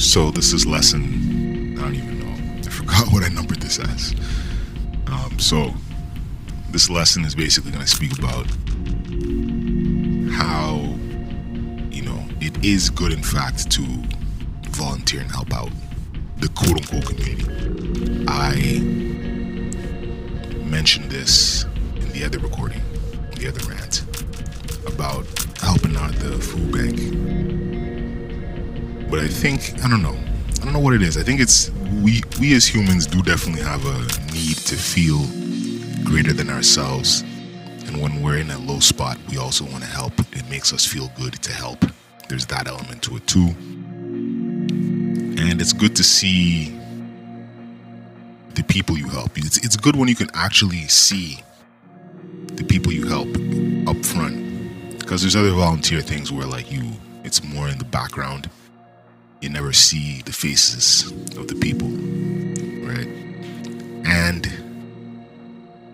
So this is lesson. I don't even know. I forgot what I numbered this as. Um, so this lesson is basically going to speak about how you know it is good, in fact, to volunteer and help out the quote unquote community. I mentioned this in the other recording, the other rant about helping out the food bank but I think I don't know. I don't know what it is. I think it's we we as humans do definitely have a need to feel greater than ourselves. And when we're in a low spot, we also want to help. It makes us feel good to help. There's that element to it too. And it's good to see the people you help. It's, it's good when you can actually see the people you help up front. Because there's other volunteer things where like you it's more in the background you never see the faces of the people, right? And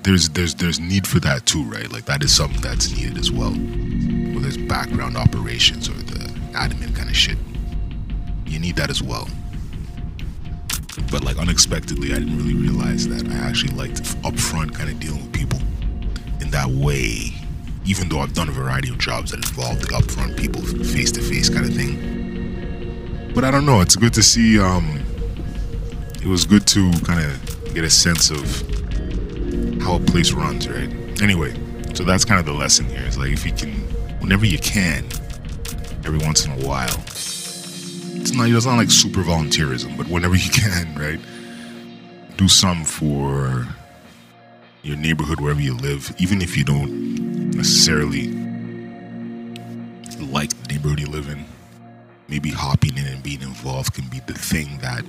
there's there's there's need for that too, right? Like that is something that's needed as well. Whether it's background operations or the admin kind of shit, you need that as well. But like unexpectedly, I didn't really realize that I actually liked upfront kind of dealing with people in that way. Even though I've done a variety of jobs that involve the upfront people face to face kind of thing but I don't know. It's good to see. Um, it was good to kind of get a sense of how a place runs, right? Anyway, so that's kind of the lesson here. It's like if you can, whenever you can, every once in a while. It's not. It's not like super volunteerism, but whenever you can, right? Do some for your neighborhood wherever you live, even if you don't necessarily like the neighborhood you live in maybe hopping in and being involved can be the thing that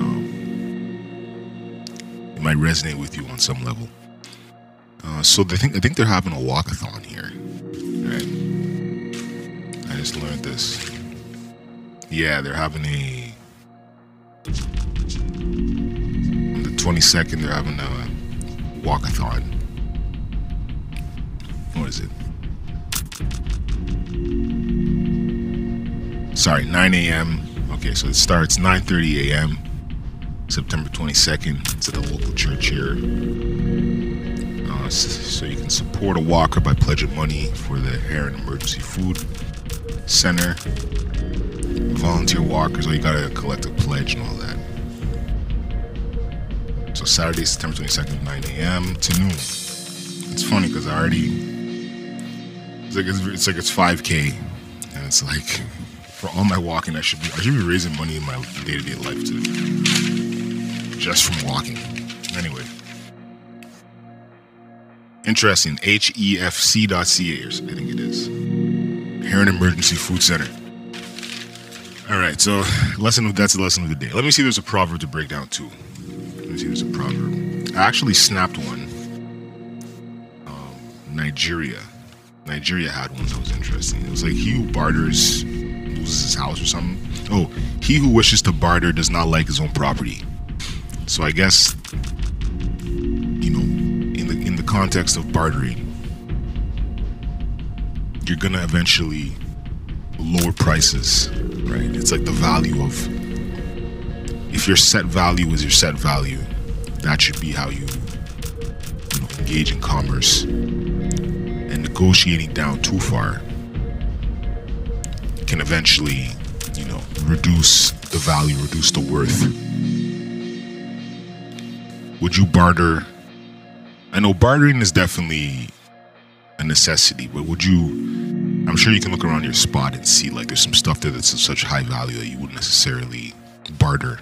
um, it might resonate with you on some level. Uh, so they think I think they're having a walkathon here. Right? I just learned this. Yeah, they're having a on the 22nd. They're having a walkathon. What is it? Sorry, 9 a.m. Okay, so it starts 9:30 a.m. September 22nd. It's at the local church here. Uh, so you can support a walker by pledging money for the Heron Emergency Food Center. Volunteer walkers, oh, you gotta collect a pledge and all that. So Saturday, September 22nd, 9 a.m. to noon. It's funny because I already. It's like it's, it's like it's 5k, and it's like for all my walking, I should be I should be raising money in my day to day life too, just from walking. Anyway, interesting. HEFC.ca, I think it is. Heron Emergency Food Center. All right, so lesson of that's the lesson of the day. Let me see. There's a proverb to break down too. Let me see. There's a proverb. I actually snapped one. Um, Nigeria. Nigeria had one that was interesting. It was like he who barters loses his house or something. Oh, he who wishes to barter does not like his own property. So I guess you know, in the in the context of bartering, you're gonna eventually lower prices, right? It's like the value of if your set value is your set value, that should be how you, you know, engage in commerce. And negotiating down too far can eventually, you know, reduce the value, reduce the worth. Would you barter? I know bartering is definitely a necessity, but would you? I'm sure you can look around your spot and see like there's some stuff there that's of such high value that you wouldn't necessarily barter